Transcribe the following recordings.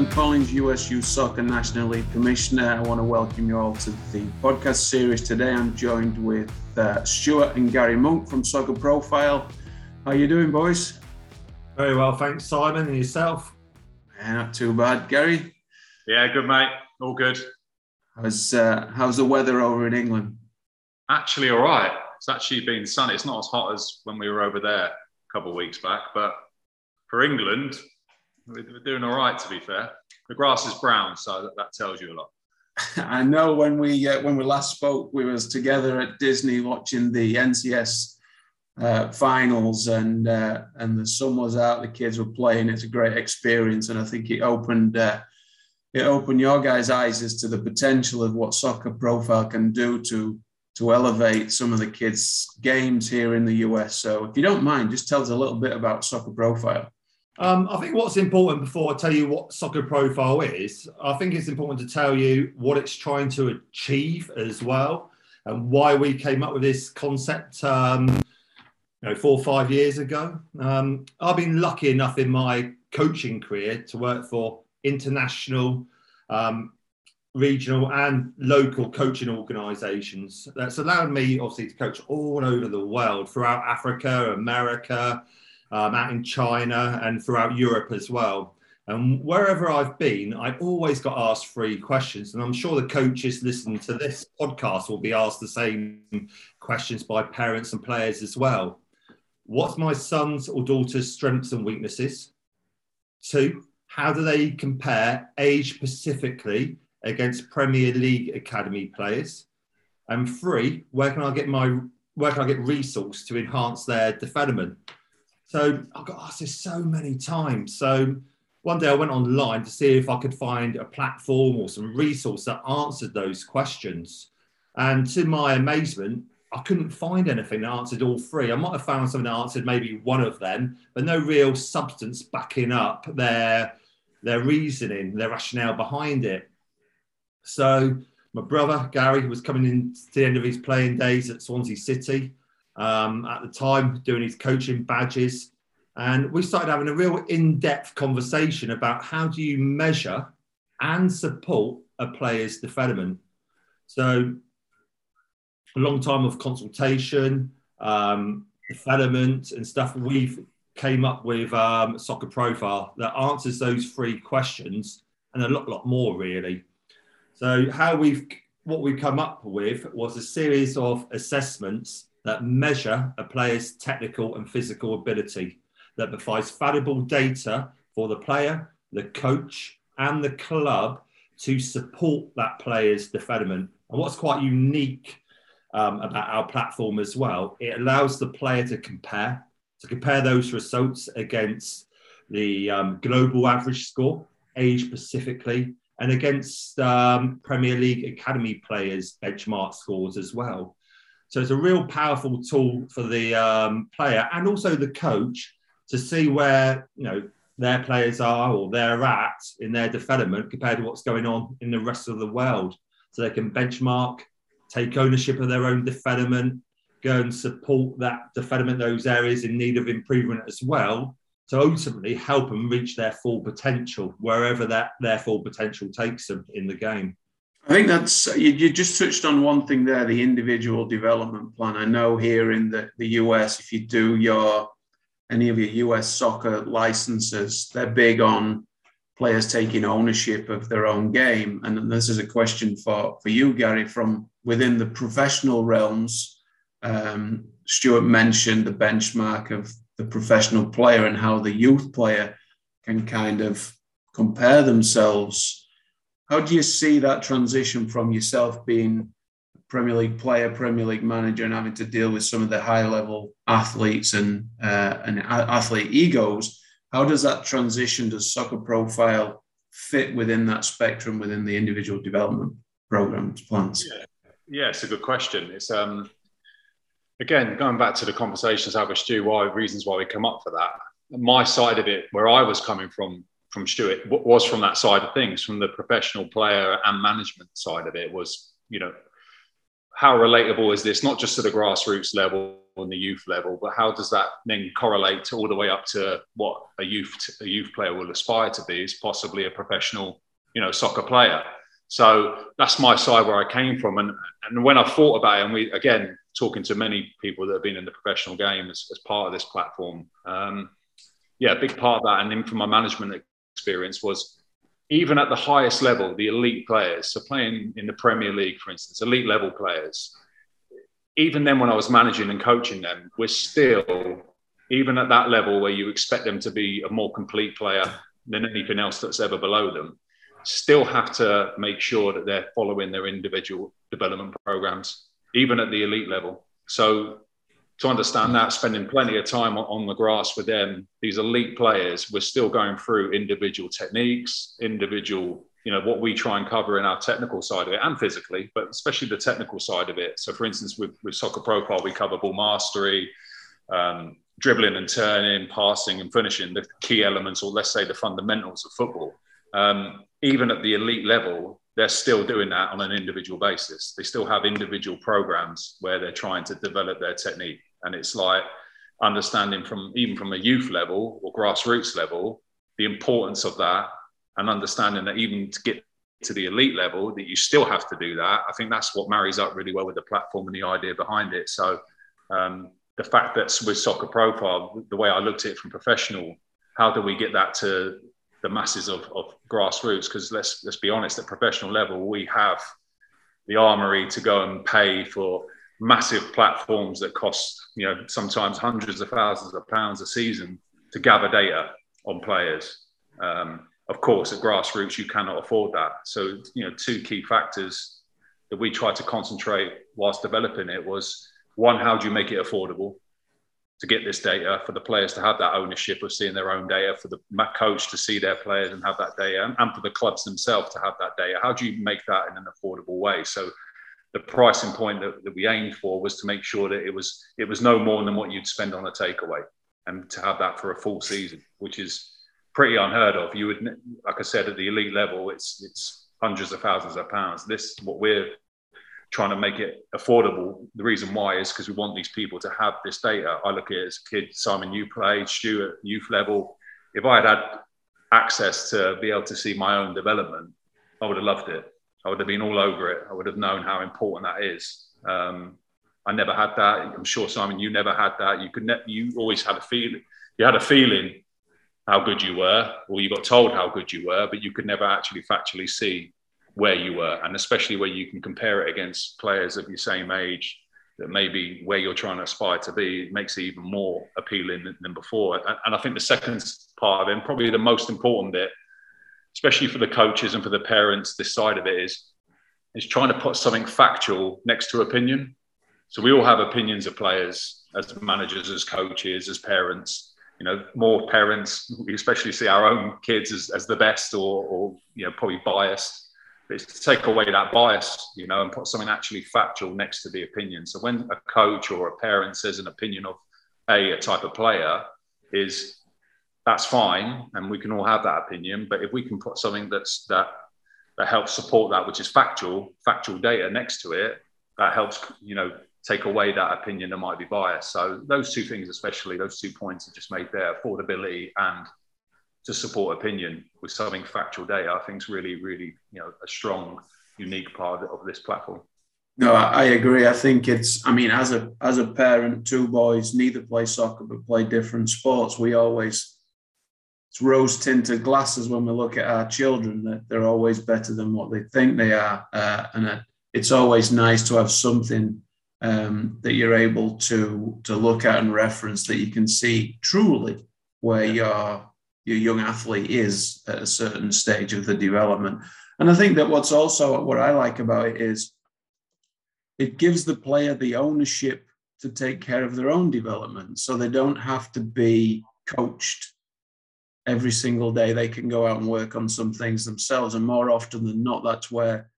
Simon Collins, US Youth Soccer National League Commissioner. I want to welcome you all to the podcast series. Today I'm joined with uh, Stuart and Garry Monk from Soccer Profile. How are you doing, boys? Very well, thanks, Simon. And yourself? Yeah, not too bad. Garry? Yeah, good, mate. All good. How's, uh, how's the weather over in England? Actually, all right. It's actually been sunny. It's not as hot as when we were over there a couple of weeks back, but for England, we're doing all right, to be fair. The grass is brown, so that, that tells you a lot. I know when we uh, when we last spoke, we was together at Disney watching the NCS uh, finals, and uh, and the sun was out, the kids were playing. It's a great experience, and I think it opened uh, it opened your guys' eyes as to the potential of what soccer profile can do to to elevate some of the kids' games here in the US. So, if you don't mind, just tell us a little bit about soccer profile. Um, I think what's important before I tell you what Soccer Profile is, I think it's important to tell you what it's trying to achieve as well, and why we came up with this concept. Um, you know, four or five years ago. Um, I've been lucky enough in my coaching career to work for international, um, regional, and local coaching organisations. That's allowed me, obviously, to coach all over the world, throughout Africa, America, um, out in China and throughout Europe as well. And wherever I've been, I've always got asked three questions. And I'm sure the coaches listening to this podcast will be asked the same questions by parents and players as well. What's my son's or daughter's strengths and weaknesses? Two, how do they compare age specifically against Premier League academy players? And three, where can I get my where can I get resource to enhance their development? So I got asked this so many times. So one day I went online to see if I could find a platform or some resource that answered those questions. And to my amazement, I couldn't find anything that answered all three. I might have found something that answered maybe one of them, but no real substance backing up their their reasoning, their rationale behind it. So my brother Garry who was coming in to the end of his playing days at Swansea City um, at the time, doing his coaching badges. And we started having a real in depth conversation about how do you measure and support a player's development. So, a long time of consultation, um, development, and stuff. We've came up with um, soccer profile that answers those three questions and a lot, lot more really. So, how we've what we've come up with was a series of assessments that measure a player's technical and physical ability, that provides valuable data for the player, the coach, and the club to support that player's development. And what's quite unique um, about our platform as well, it allows the player to compare, to compare those results against the um, global average score, age specifically, and against um, Premier League academy players' benchmark scores as well. So it's a real powerful tool for the um, player and also the coach to see where you know their players are or they're at in their development compared to what's going on in the rest of the world. So they can benchmark, take ownership of their own development, go and support that development, those areas in need of improvement as well, to ultimately help them reach their full potential wherever that their full potential takes them in the game. I think that's you, you, just touched on one thing there, the individual development plan. I know here in the, the US, if you do your any of your US soccer licenses, they're big on players taking ownership of their own game. And this is a question for, for you, Garry, from within the professional realms. Um, Stuart mentioned the benchmark of the professional player and how the youth player can kind of compare themselves how do you see that transition from yourself being a Premier League player, Premier League manager, and having to deal with some of the high level athletes and uh, and athlete egos? How does that transition? Does soccer profile fit within that spectrum within the individual development programs plans? Yeah, yeah it's a good question. It's um again going back to the conversations I had with Stu. Why reasons why we come up for that? My side of it, where I was coming from from Stuart was from that side of things, from the professional player and management side of it. Was you know, how relatable is this, not just to the grassroots level and the youth level, but how does that then correlate to all the way up to what a youth a youth player will aspire to be, is possibly a professional, you know, soccer player. So that's my side where I came from, and and when I thought about it, and we again talking to many people that have been in the professional game as, as part of this platform, um, yeah, a big part of that, and then from my management experience was even at the highest level, the elite players, so playing in the Premier League, for instance, elite level players, even then when I was managing and coaching them, we're still, even at that level where you expect them to be a more complete player than anything else that's ever below them, still have to make sure that they're following their individual development programs, even at the elite level. So to understand that, spending plenty of time on, the grass with them, these elite players, we're still going through individual techniques, individual, you know, what we try and cover in our technical side of it and physically, but especially the technical side of it. So, for instance, with, with Soccer Profile, we cover ball mastery, um, dribbling and turning, passing and finishing, the key elements, or let's say the fundamentals of football. Um, even at the elite level, they're still doing that on an individual basis. They still have individual programs where they're trying to develop their technique. And it's like understanding from even from a youth level or grassroots level, the importance of that and understanding that even to get to the elite level, that you still have to do that. I think that's what marries up really well with the platform and the idea behind it. So um, the fact that with Soccer Profile, the way I looked at it from professional, how do we get that to the masses of, of grassroots? Because let's let's be honest, at professional level, we have the armory to go and pay for massive platforms that cost you know sometimes hundreds of thousands of pounds a season to gather data on players. Um, of course, at grassroots, you cannot afford that. So, you know, two key factors that we tried to concentrate whilst developing it was one, how do you make it affordable to get this data for the players to have that ownership of seeing their own data, for the coach to see their players and have that data, and for the clubs themselves to have that data? How do you make that in an affordable way? So, the pricing point that, that we aimed for was to make sure that it was it was no more than what you'd spend on a takeaway, and to have that for a full season, which is pretty unheard of. You would, like I said, at the elite level, it's it's hundreds of thousands of pounds. This what we're trying to make it affordable. The reason why is because we want these people to have this data. I look at it as a kid Simon, you played, Stuart, youth level. If I had had access to be able to see my own development, I would have loved it. I would have been all over it. I would have known how important that is. Um, I never had that. I'm sure Simon, you never had that. You could, ne- you always had a feeling. You had a feeling how good you were, or you got told how good you were, but you could never actually factually see where you were, and especially where you can compare it against players of your same age. That maybe where you're trying to aspire to be makes it even more appealing than, than before. And, and I think the second part of it, and probably the most important bit, especially for the coaches and for the parents, this side of it is is trying to put something factual next to opinion. So we all have opinions of players as managers, as coaches, as parents. You know, more parents, we especially see our own kids as, as the best or, or, you know, probably biased. But it's to take away that bias, you know, and put something actually factual next to the opinion. So when a coach or a parent says an opinion of a, a type of player is that's fine, and we can all have that opinion. But if we can put something that's that that helps support that, which is factual, factual data next to it, that helps you know take away that opinion that might be biased. So those two things, especially those two points, are just made there: affordability and to support opinion with something factual data. I think is really, really you know a strong, unique part of this platform. No, I agree. I think it's. I mean, as a as a parent, two boys, neither play soccer but play different sports. We always it's rose tinted glasses when we look at our children that they're always better than what they think they are. Uh, and uh, it's always nice to have something um, that you're able to, to look at and reference that you can see truly where your, your young athlete is at a certain stage of the development. And I think that what's also what I like about it is it gives the player the ownership to take care of their own development. So they don't have to be coached every single day they can go out and work on some things themselves. And more often than not, that's where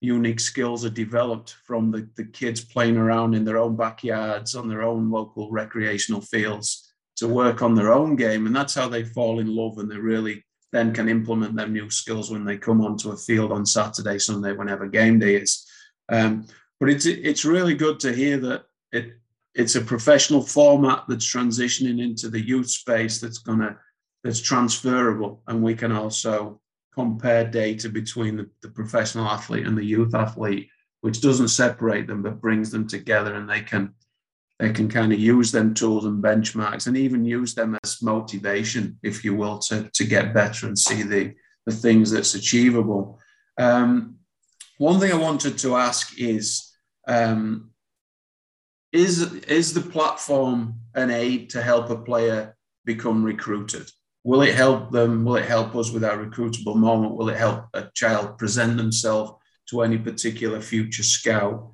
unique skills are developed from the, the kids playing around in their own backyards, on their own local recreational fields to work on their own game. And that's how they fall in love and they really then can implement their new skills when they come onto a field on Saturday, Sunday, whenever game day is. Um, but it's it's really good to hear that it it's a professional format that's transitioning into the youth space that's gonna that's transferable, and we can also compare data between the, the professional athlete and the youth athlete, which doesn't separate them but brings them together, and they can they can kind of use them tools and benchmarks and even use them as motivation, if you will, to, to get better and see the, the things that's achievable. Um, one thing I wanted to ask is, um, is, is the platform an aid to help a player become recruited? Will it help them? Will it help us with our recruitable moment? Will it help a child present themselves to any particular future scout?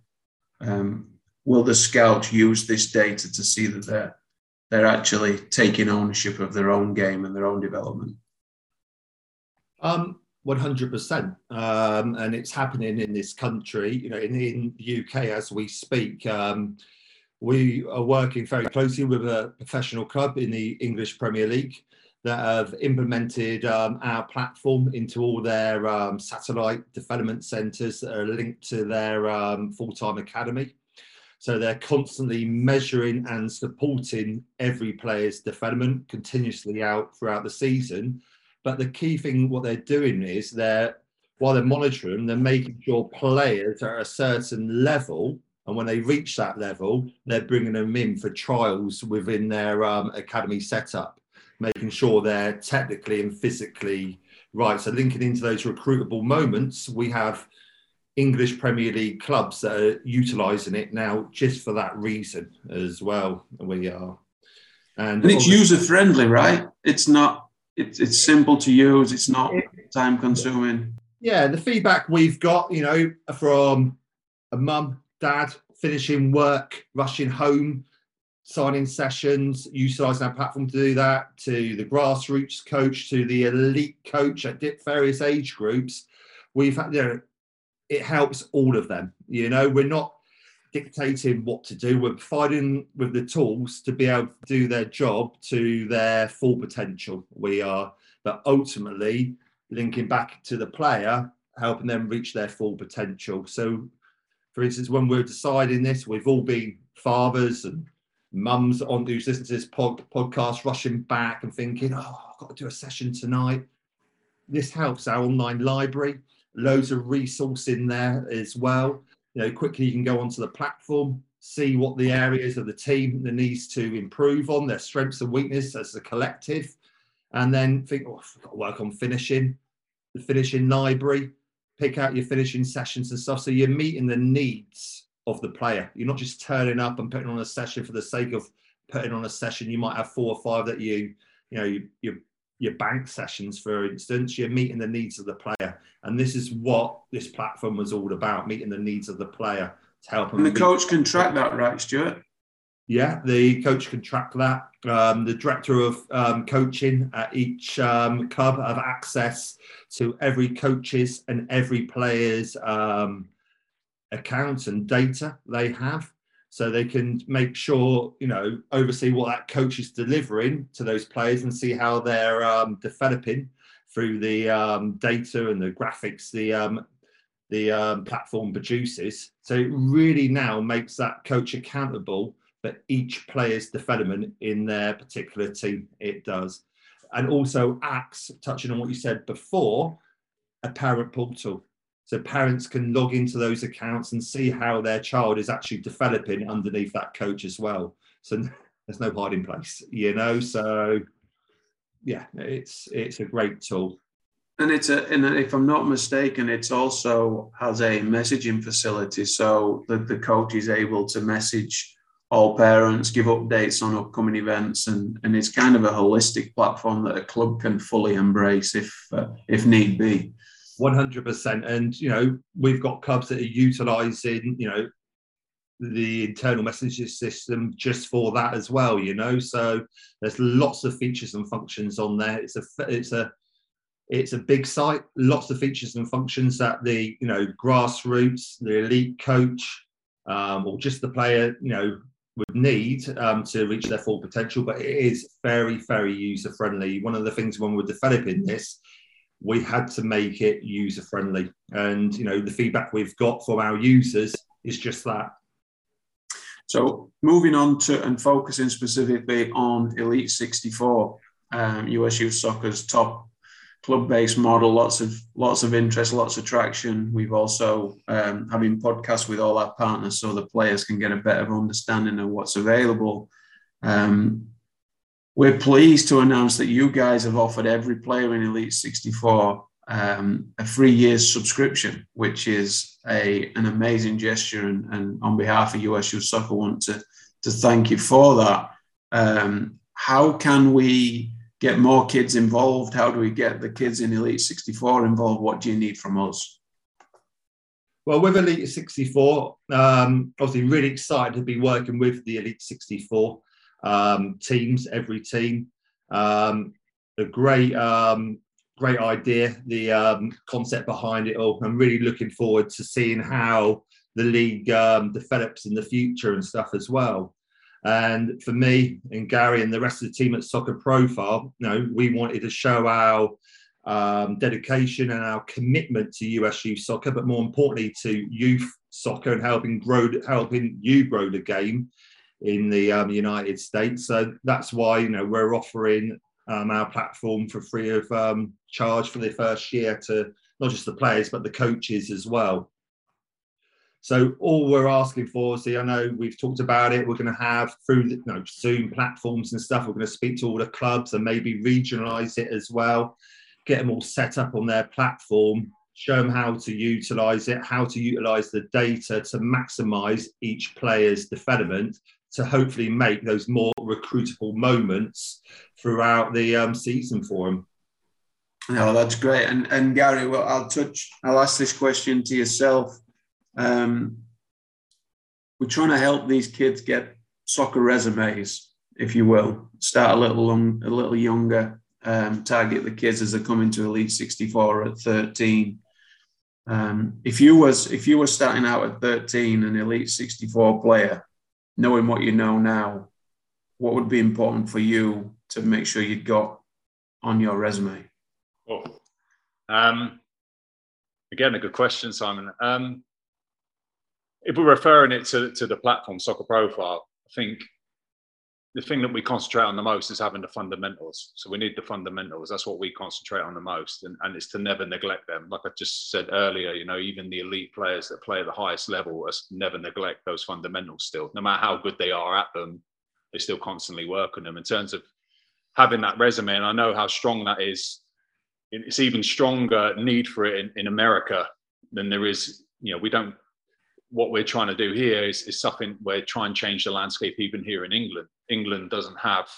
Um, will the scout use this data to see that they're they're actually taking ownership of their own game and their own development? Um, 100%. Um, and it's happening in this country, you know, in, in the UK as we speak. Um, we are working very closely with a professional club in the English Premier League that have implemented um, our platform into all their um, satellite development centres that are linked to their um, full-time academy. So they're constantly measuring and supporting every player's development continuously out throughout the season. But the key thing, what they're doing is they're, while they're monitoring, they're making sure players are at a certain level. And when they reach that level, they're bringing them in for trials within their um, academy setup, making sure they're technically and physically right. So linking into those recruitable moments, we have English Premier League clubs that are utilising it now just for that reason as well. We are, and, and it's user friendly, right? It's not. It's it's simple to use. It's not time consuming. Yeah, the feedback we've got, you know, from a mum, dad finishing work, rushing home, signing sessions, utilising our platform to do that, to the grassroots coach, to the elite coach at various age groups. We've had, you know, it helps all of them. You know, we're not dictating what to do. We're providing with the tools to be able to do their job to their full potential. We are, but ultimately linking back to the player, helping them reach their full potential. So, for instance, when we're deciding this, we've all been fathers and mums on who's listening to this pod, podcast, rushing back and thinking, "Oh, I've got to do a session tonight." This helps our online library loads of resource in there as well. You know, quickly you can go onto the platform, see what the areas of the team that needs to improve on, their strengths and weaknesses as a collective, and then think, oh, I've got to work on finishing, the finishing library, pick out your finishing sessions and stuff. So you're meeting the needs of the player. You're not just turning up and putting on a session for the sake of putting on a session. You might have four or five that you, you know, you, you your bank sessions, for instance, you're meeting the needs of the player. And this is what this platform was all about, meeting the needs of the player to help them. And the coach can track that, right, Stuart? Yeah, the coach can track that. Um, the director of um, coaching at each um, club have access to every coach's and every player's um, accounts and data they have so they can make sure you know oversee what that coach is delivering to those players and see how they're um, developing through the um, data and the graphics the um, the um, platform produces. So it really now makes that coach accountable for each player's development in their particular team it does. And also acts touching on what you said before a parent portal so parents can log into those accounts and see how their child is actually developing underneath that coach as well. So there's no hiding place, you know. So yeah, it's it's a great tool. And it's a, and if I'm not mistaken, it's also has a messaging facility so that the coach is able to message all parents, give updates on upcoming events, and, and it's kind of a holistic platform that a club can fully embrace if uh, if need be. 100%. And, you know, we've got clubs that are utilising, you know, the internal messaging system just for that as well, you know. So there's lots of features and functions on there. It's a, it's a, it's a big site, lots of features and functions that the, you know, grassroots, the elite coach, um, or just the player, you know, would need um, to reach their full potential. But it is very, very user friendly. One of the things when we're developing this we had to make it user friendly and you know the feedback we've got from our users is just that. So moving on to and focusing specifically on Elite 64, um, US Youth Soccer's top club-based model. Lots of lots of interest, lots of traction. We've also um, having podcasts with all our partners, so the players can get a better understanding of what's available. Um, we're pleased to announce that you guys have offered every player in Elite 64 um, a three years subscription, which is a an amazing gesture. And, and on behalf of US Youth Soccer, want to to thank you for that. Um, how can we get more kids involved? How do we get the kids in Elite 64 involved? What do you need from us? Well, with Elite 64, um, obviously really excited to be working with the Elite 64 um, teams, every team. Um, a great, um, great idea, the um, concept behind it all. I'm really looking forward to seeing how the league um, develops in the future and stuff as well. And for me and Gary and the rest of the team at Soccer Profile, you know, we wanted to show our um, dedication and our commitment to US youth soccer, but more importantly to youth soccer and helping grow, helping you grow the game in the um, United States. So that's why you know we're offering um, our platform for free of um, charge for the first year to not just the players but the coaches as well. So all we're asking for, see, I know we've talked about it. We're going to have through the, you know, Zoom platforms and stuff. We're going to speak to all the clubs and maybe regionalise it as well. Get them all set up on their platform. Show them how to utilise it, how to utilise the data to maximise each player's development to hopefully make those more recruitable moments throughout the um, season for him. No, that's great. And and Garry, well, I'll touch. I'll ask this question to yourself. Um, we're trying to help these kids get soccer resumes, if you will. Start a little long, a little younger. Um, target the kids as they come into Elite 64 at 13. Um, if you was if you were starting out at 13, an Elite 64 player, knowing what you know now, what would be important for you to make sure you got on your resume? Oh, um, again, a good question, Simon. Um, if we're referring it to, to the platform soccer profile, I think the thing that we concentrate on the most is having the fundamentals. So we need the fundamentals. That's what we concentrate on the most, and, and it's to never neglect them. Like I just said earlier, you know, even the elite players that play at the highest level never neglect those fundamentals. Still, no matter how good they are at them, they still constantly work on them. In terms of having that resume, and I know how strong that is. It's even stronger need for it in, in America than there is. You know, we don't what we're trying to do here is, is something we're trying to change the landscape even here in England. England doesn't have,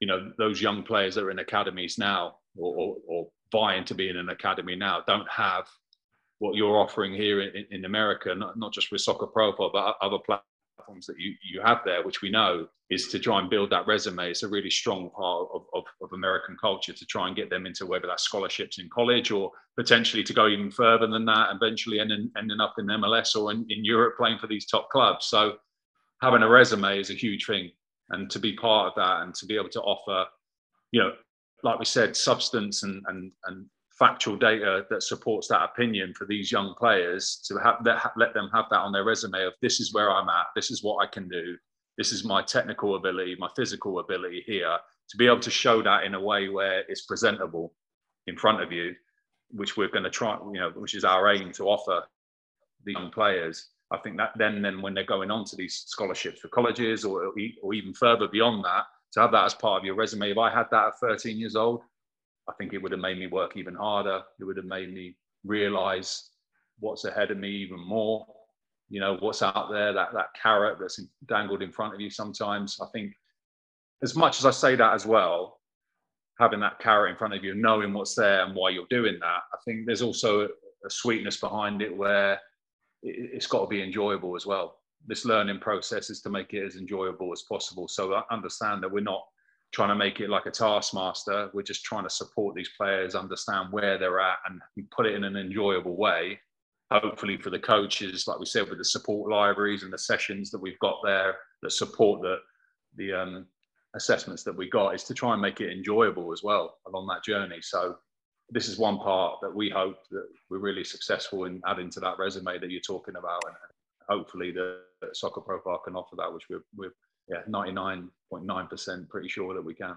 you know, those young players that are in academies now or, or, or vying to be in an academy now don't have what you're offering here in, in America, not, not just with Soccer Profile, but other platforms that you, you have there, which we know is to try and build that resume. It's a really strong part of, of, of American culture to try and get them into whether that's scholarships in college or potentially to go even further than that, eventually ending, ending up in MLS or in, in Europe playing for these top clubs. So having a resume is a huge thing. And to be part of that and to be able to offer, you know, like we said, substance and, and, and factual data that supports that opinion for these young players to have let, let them have that on their resume of this is where I'm at, this is what I can do, this is my technical ability, my physical ability here, to be able to show that in a way where it's presentable in front of you, which we're going to try, you know, which is our aim to offer the young players. I think that then, then when they're going on to these scholarships for colleges or, or even further beyond that, to have that as part of your resume. If I had that at 13 years old, I think it would have made me work even harder. It would have made me realize what's ahead of me even more. You know, what's out there, that, that carrot that's dangled in front of you sometimes. I think, as much as I say that as well, having that carrot in front of you, knowing what's there and why you're doing that, I think there's also a sweetness behind it where it's got to be enjoyable as well. This learning process is to make it as enjoyable as possible. So I understand that we're not trying to make it like a taskmaster. We're just trying to support these players, understand where they're at, and put it in an enjoyable way. Hopefully, for the coaches, like we said, with the support libraries and the sessions that we've got there that support the the um, assessments that we got, is to try and make it enjoyable as well along that journey. So, this is one part that we hope that we're really successful in adding to that resume that you're talking about, and, hopefully the soccer profile can offer that, which we're, we're yeah 99.9% pretty sure that we can.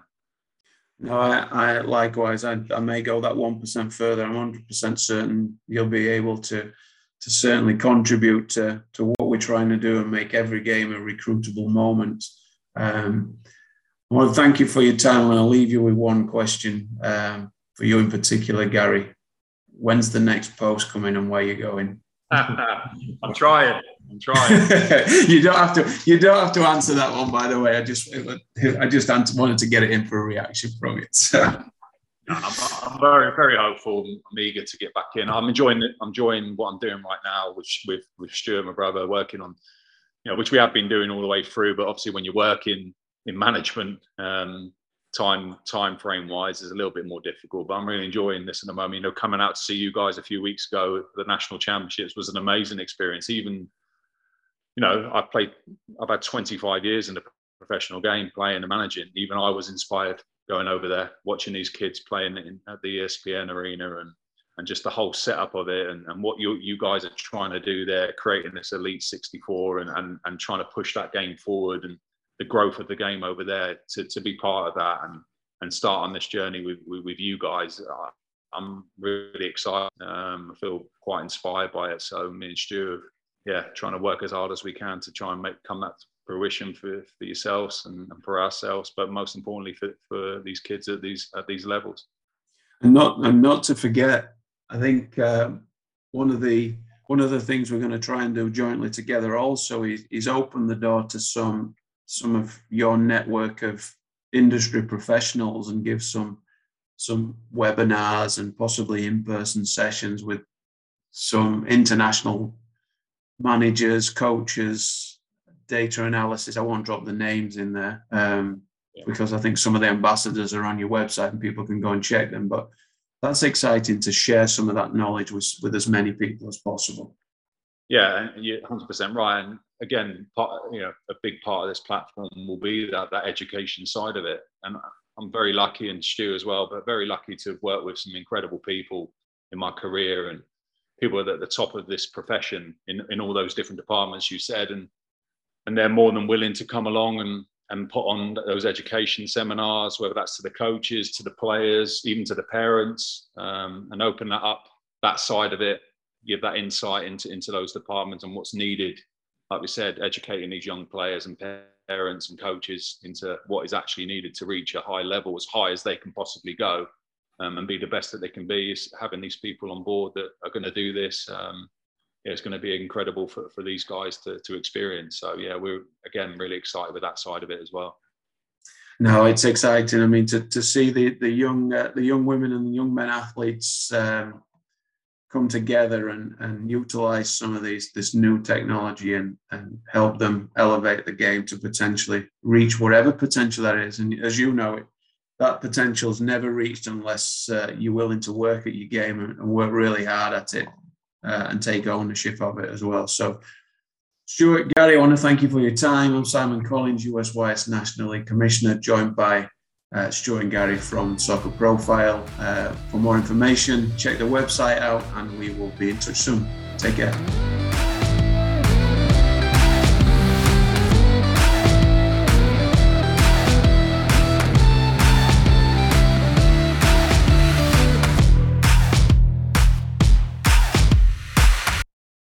No, I, I likewise, I, I may go that one percent further. I'm 100 percent certain you'll be able to to certainly contribute to to what we're trying to do and make every game a recruitable moment. Um, I want to thank you for your time, and I'll leave you with one question um, for you in particular, Garry. When's the next post coming, and where you going? I'm trying. I'm trying. you don't have to. You don't have to answer that one, by the way. I just, I just wanted to get it in for a reaction from it. So. I'm, I'm, very, very hopeful. I'm eager to get back in. I'm enjoying it. I'm enjoying what I'm doing right now, which with with Stuart, my brother, working on, you know, which we have been doing all the way through. But obviously, when you're working in management, um, time time frame wise is a little bit more difficult. But I'm really enjoying this at the moment. You know, coming out to see you guys a few weeks ago, the national championships was an amazing experience. Even, you know, i've played. I've had 25 years in the professional game, playing and managing. Even I was inspired going over there, watching these kids playing in, at the ESPN arena and and just the whole setup of it and, and what you you guys are trying to do there, creating this elite 64 and, and and trying to push that game forward and the growth of the game over there to, to be part of that and and start on this journey with with, with you guys. I'm really excited. Um, I feel quite inspired by it. So me and Stu, yeah, trying to work as hard as we can to try and make come that fruition for, for yourselves and, and, for ourselves, but most importantly for, for these kids at these at these levels. And not and not to forget, I think um, one of the one of the things we're going to try and do jointly together also is, is open the door to some some of your network of industry professionals and give some some webinars and possibly in-person sessions with some international managers, coaches, data analysis. I won't drop the names in there um, yeah. because I think some of the ambassadors are on your website and people can go and check them. But that's exciting to share some of that knowledge with, with as many people as possible. Yeah, you're 100% right. And again, part, you know, a big part of this platform will be that that education side of it. And I'm very lucky, and Stu as well, but very lucky to work with some incredible people in my career and people at the top of this profession in, in all those different departments you said. And and they're more than willing to come along and and put on those education seminars, whether that's to the coaches, to the players, even to the parents, um, and open that up, that side of it, give that insight into, into those departments and what's needed. Like we said, educating these young players and parents and coaches into what is actually needed to reach a high level, as high as they can possibly go, um, and be the best that they can be. Is having these people on board that are going to do this. Um, yeah, it's going to be incredible for, for these guys to, to experience. So yeah, we're again really excited with that side of it as well. No, it's exciting. I mean, to, to see the the young uh, the young women and the young men athletes um, come together and, and utilize some of these this new technology and, and help them elevate the game to potentially reach whatever potential that is. And as you know, that potential is never reached unless uh, you're willing to work at your game and, and work really hard at it uh, and take ownership of it as well. So, Stuart, Garry, I want to thank you for your time. I'm Simon Collins, USYS National League Commissioner, joined by uh, Stuart and Garry from Soccer Profile. Uh, for more information, check the website out and we will be in touch soon. Take care.